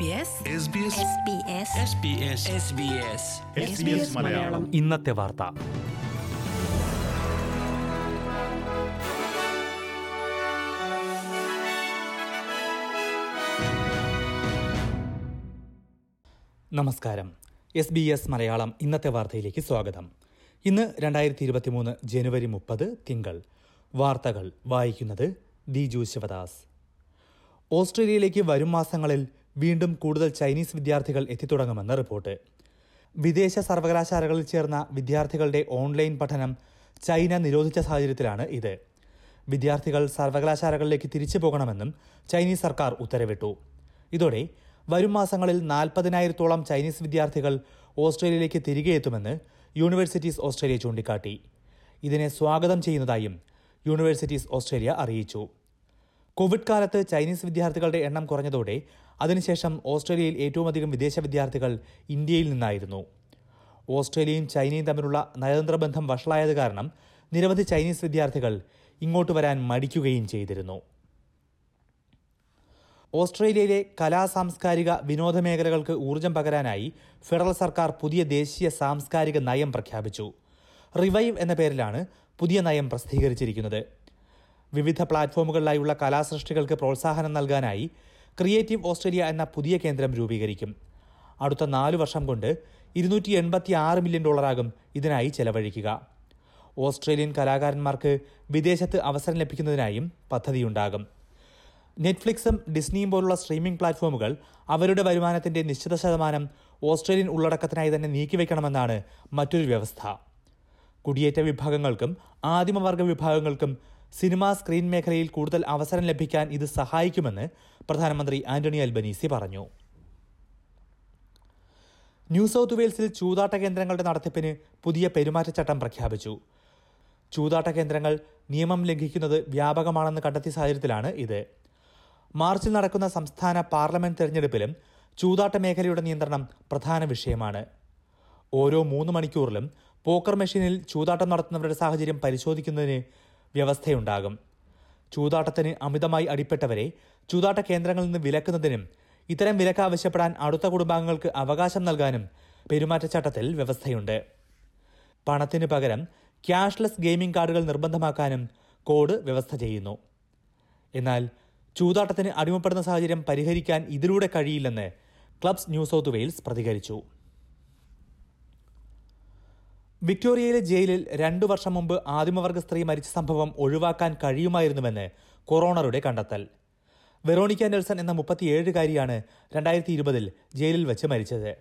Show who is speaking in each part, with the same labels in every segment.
Speaker 1: SBS
Speaker 2: SBS
Speaker 3: Malayalam.
Speaker 4: ഇന്നത്തെ വാർത്ത. നമസ്കാരം. എസ് ബി എസ് മലയാളം ഇന്നത്തെ വാർത്തയിലേക്ക് സ്വാഗതം. ഇന്ന് രണ്ടായിരത്തി ഇരുപത്തി മൂന്ന് ജനുവരി മുപ്പത് തിങ്കൾ. വാർത്തകൾ വായിക്കുന്നത് ദിജു ശിവദാസ്. ഓസ്ട്രേലിയയിലേക്ക് വരും മാസങ്ങളിൽ വീണ്ടും കൂടുതൽ ചൈനീസ് വിദ്യാർത്ഥികൾ എത്തിത്തുടങ്ങുമെന്ന് റിപ്പോർട്ട്. വിദേശ സർവകലാശാലകളിൽ ചേർന്ന വിദ്യാർത്ഥികളുടെ ഓൺലൈൻ പഠനം ചൈന നിരോധിച്ച സാഹചര്യത്തിലാണ് ഇത്. വിദ്യാർത്ഥികൾ സർവകലാശാലകളിലേക്ക് തിരിച്ചു പോകണമെന്നും ചൈനീസ് സർക്കാർ ഉത്തരവിട്ടു. ഇതോടെ വരും മാസങ്ങളിൽ നാൽപ്പതിനായിരത്തോളം ചൈനീസ് വിദ്യാർത്ഥികൾ ഓസ്ട്രേലിയയിലേക്ക് തിരികെ എത്തുമെന്ന് യൂണിവേഴ്സിറ്റീസ് ഓസ്ട്രേലിയ ചൂണ്ടിക്കാട്ടി. ഇതിനെ സ്വാഗതം ചെയ്യുന്നതായും യൂണിവേഴ്സിറ്റീസ് ഓസ്ട്രേലിയ അറിയിച്ചു. കോവിഡ് കാലത്ത് ചൈനീസ് വിദ്യാർത്ഥികളുടെ എണ്ണം കുറഞ്ഞതോടെ അതിനുശേഷം ഓസ്ട്രേലിയയിൽ ഏറ്റവും അധികം വിദേശ വിദ്യാർത്ഥികൾ ഇന്ത്യയിൽ നിന്നായിരുന്നു. ഓസ്ട്രേലിയയും ചൈനയും തമ്മിലുള്ള നയതന്ത്ര ബന്ധം വഷളായത് കാരണം നിരവധി ചൈനീസ് വിദ്യാർത്ഥികൾ ഇങ്ങോട്ട് വരാൻ മടിക്കുകയും ചെയ്തിരുന്നു. ഓസ്ട്രേലിയയിലെ കലാ സാംസ്കാരിക വിനോദ മേഖലകൾക്ക് ഊർജം പകരാനായി ഫെഡറൽ സർക്കാർ പുതിയ ദേശീയ സാംസ്കാരിക നയം പ്രഖ്യാപിച്ചു. റിവൈവ് എന്ന പേരിലാണ് പുതിയ നയം പ്രസിദ്ധീകരിച്ചിരിക്കുന്നത്. വിവിധ പ്ലാറ്റ്ഫോമുകളിലായുള്ള കലാസൃഷ്ടികൾക്ക് പ്രോത്സാഹനം നൽകാനായി ക്രിയേറ്റീവ് ഓസ്ട്രേലിയ എന്ന പുതിയ കേന്ദ്രം രൂപീകരിക്കും. അടുത്ത നാലു വർഷം കൊണ്ട് ഇരുന്നൂറ്റി എൺപത്തി ആറ് മില്യൺ ഡോളറാകും ഇതിനായി ചെലവഴിക്കുക. ഓസ്ട്രേലിയൻ കലാകാരന്മാർക്ക് വിദേശത്ത് അവസരം ലഭിക്കുന്നതിനായും പദ്ധതിയുണ്ടാകും. നെറ്റ്ഫ്ലിക്സും ഡിസ്നിയും പോലുള്ള സ്ട്രീമിംഗ് പ്ലാറ്റ്ഫോമുകൾ അവരുടെ വരുമാനത്തിന്റെ നിശ്ചിത ശതമാനം ഓസ്ട്രേലിയൻ ഉള്ളടക്കത്തിനായി തന്നെ നീക്കിവെക്കണമെന്നാണ് മറ്റൊരു വ്യവസ്ഥ. കുടിയേറ്റ വിഭാഗങ്ങൾക്കും ആദിമവർഗ വിഭാഗങ്ങൾക്കും സിനിമാ സ്ക്രീൻ മേഖലയിൽ കൂടുതൽ അവസരം ലഭിക്കാൻ ഇത് സഹായിക്കുമെന്ന് പ്രധാനമന്ത്രി ആന്റണി അൽബനീസി പറഞ്ഞു. ന്യൂ സൗത്ത് വെയിൽസിൽ ചൂതാട്ട കേന്ദ്രങ്ങളുടെ നടത്തിപ്പിന് പുതിയ പെരുമാറ്റച്ചട്ടം പ്രഖ്യാപിച്ചു. ചൂതാട്ട കേന്ദ്രങ്ങൾ നിയമം ലംഘിക്കുന്നത് വ്യാപകമാണെന്ന് കണ്ടെത്തിയ സാഹചര്യത്തിലാണ് ഇത്. മാർച്ചിൽ നടക്കുന്ന സംസ്ഥാന പാർലമെന്റ് തെരഞ്ഞെടുപ്പിലും ചൂതാട്ട മേഖലയുടെ നിയന്ത്രണം പ്രധാന വിഷയമാണ്. ഓരോ മൂന്ന് മണിക്കൂറിലും പോക്കർ മെഷീനിൽ ചൂതാട്ടം നടത്തുന്നവരുടെ സാഹചര്യം പരിശോധിക്കുന്നതിന് വ്യവസ്ഥയുണ്ടാകും. ചൂതാട്ടത്തിന് അമിതമായി അടിപ്പെട്ടവരെ ചൂതാട്ട കേന്ദ്രങ്ങളിൽ നിന്ന് വിലക്കുന്നതിനും ഇത്തരം വിലക്ക് ആവശ്യപ്പെടാൻ അടുത്ത കുടുംബാംഗങ്ങൾക്ക് അവകാശം നൽകാനും പെരുമാറ്റച്ചട്ടത്തിൽ വ്യവസ്ഥയുണ്ട്. പണത്തിന് പകരം ക്യാഷ്ലെസ് ഗെയിമിംഗ് കാർഡുകൾ നിർബന്ധമാക്കാനും കോഡ് വ്യവസ്ഥ ചെയ്യുന്നു. എന്നാൽ ചൂതാട്ടത്തിന് അടിമപ്പെടുന്ന സാഹചര്യം പരിഹരിക്കാൻ ഇതിലൂടെ കഴിയില്ലെന്ന് ക്ലബ്സ് ന്യൂ സൗത്ത് വെയിൽസ് പ്രതികരിച്ചു. വിക്ടോറിയയിലെ ജയിലിൽ രണ്ടു വർഷം മുമ്പ് ആദിമവർഗ സ്ത്രീ മരിച്ച സംഭവം ഒഴിവാക്കാൻ കഴിയുമായിരുന്നുവെന്ന് കൊറോണറുടെ കണ്ടെത്തൽ. വെറോണിക്ക നെൽസൺ എന്ന മുപ്പത്തിയേഴുകാരിയാണ് രണ്ടായിരത്തി ഇരുപതിൽ ജയിലിൽ വെച്ച് മരിച്ചത്.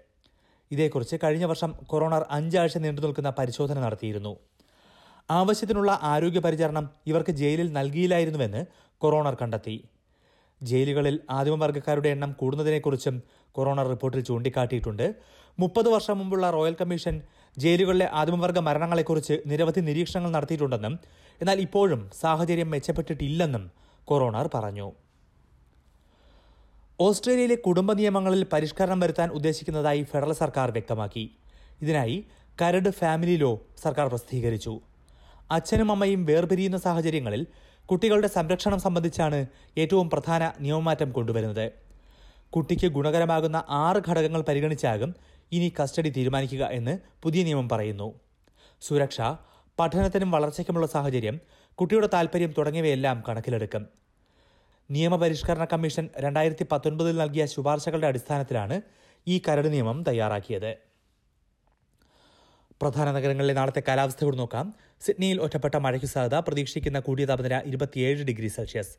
Speaker 4: ഇതേക്കുറിച്ച് കഴിഞ്ഞ വർഷം കൊറോണർ അഞ്ചാഴ്ച നീണ്ടു നിൽക്കുന്ന പരിശോധന നടത്തിയിരുന്നു. ആവശ്യത്തിനുള്ള ആരോഗ്യ പരിചരണം ഇവർക്ക് ജയിലിൽ നൽകിയില്ലായിരുന്നുവെന്ന് കൊറോണർ കണ്ടെത്തി. ജയിലുകളിൽ ആദിമവർഗക്കാരുടെ എണ്ണം കൂടുന്നതിനെക്കുറിച്ചും കൊറോണ റിപ്പോർട്ടിൽ ചൂണ്ടിക്കാട്ടിയിട്ടുണ്ട്. മുപ്പത് വർഷം മുമ്പുള്ള റോയൽ കമ്മീഷൻ ജയിലുകളിലെ ആദിമവർഗ മരണങ്ങളെക്കുറിച്ച് നിരവധി നിരീക്ഷണങ്ങൾ നടത്തിയിട്ടുണ്ടെന്നും എന്നാൽ ഇപ്പോഴും സാഹചര്യം മെച്ചപ്പെട്ടിട്ടില്ലെന്നും കൊറോണർ പറഞ്ഞു. ഓസ്ട്രേലിയയിലെ കുടുംബ നിയമങ്ങളിൽ പരിഷ്കരണം വരുത്താൻ ഉദ്ദേശിക്കുന്നതായി ഫെഡറൽ സർക്കാർ വ്യക്തമാക്കി. ഇതിനായി കരട് ഫാമിലി ലോ സർക്കാർ പ്രസിദ്ധീകരിച്ചു. അച്ഛനും അമ്മയും വേർപിരിയുന്ന സാഹചര്യങ്ങളിൽ കുട്ടികളുടെ സംരക്ഷണം സംബന്ധിച്ചാണ് ഏറ്റവും പ്രധാന നിയമമാറ്റം കൊണ്ടുവരുന്നത്. കുട്ടിക്ക് ഗുണകരമാകുന്ന ആറ് ഘടകങ്ങൾ പരിഗണിച്ചാകും ഇനി കസ്റ്റഡി തീരുമാനിക്കുക എന്ന് പുതിയ നിയമം പറയുന്നു. സുരക്ഷ പഠനത്തിനും വളർച്ചയ്ക്കുമുള്ള സാഹചര്യം കുട്ടിയുടെ താൽപ്പര്യം തുടങ്ങിയവയെല്ലാം കണക്കിലെടുക്കും. നിയമപരിഷ്കരണ കമ്മീഷൻ രണ്ടായിരത്തി പത്തൊൻപതിൽ നൽകിയ ശുപാർശകളുടെ അടിസ്ഥാനത്തിലാണ് ഈ കരട് നിയമം തയ്യാറാക്കിയത്. പ്രധാന നഗരങ്ങളിലെ നാളത്തെ കാലാവസ്ഥ കൂടി നോക്കാം. സിഡ്നിയിൽ ഒറ്റപ്പെട്ട മഴയ്ക്ക് സാധ്യത പ്രതീക്ഷിക്കുന്ന കൂടിയ താപനില ഇരുപത്തിയേഴ് ഡിഗ്രി സെൽഷ്യസ്.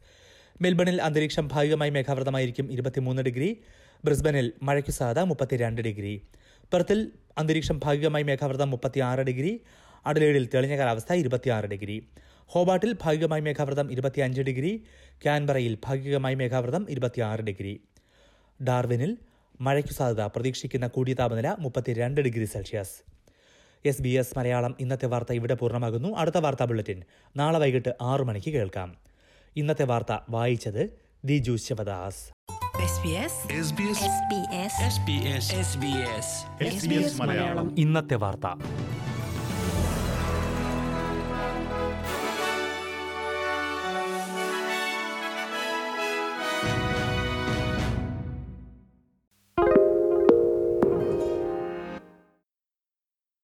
Speaker 4: മെൽബണിൽ അന്തരീക്ഷം ഭാഗികമായി മേഘാവൃതമായിരിക്കും ഇരുപത്തിമൂന്ന് ഡിഗ്രി. ബ്രിസ്ബനിൽ മഴയ്ക്ക് സാധ്യത മുപ്പത്തിരണ്ട് ഡിഗ്രി. പെർത്തിൽ അന്തരീക്ഷം ഭാഗികമായി മേഘാവൃതം മുപ്പത്തിയാറ് ഡിഗ്രി അഡലേഡിൽ തെളിഞ്ഞ കാലാവസ്ഥ ഇരുപത്തിയാറ് ഡിഗ്രി. ഹോബാട്ടിൽ ഭാഗികമായി മേഘാവൃതം ഇരുപത്തിയഞ്ച് ഡിഗ്രി ക്യാൻബറയിൽ ഭാഗികമായി മേഘാവൃതം ഇരുപത്തിയാറ് ഡിഗ്രി. ഡാർവിനിൽ മഴയ്ക്കു സാധ്യത പ്രതീക്ഷിക്കുന്ന കൂടിയ താപനില മുപ്പത്തിരണ്ട് degree Celsius. S B S Malayalam ഇന്നത്തെ വാർത്ത ഇവിടെ പൂർണമാകുന്നു. അടുത്ത വാർത്താ ബുള്ളറ്റിൻ നാളെ വൈകിട്ട് ആറു മണിക്ക് കേൾക്കാം. ഇന്നത്തെ വാർത്ത വായിച്ചത് ദിജു ശിവദാസ്. ഇന്നത്തെ വാർത്ത.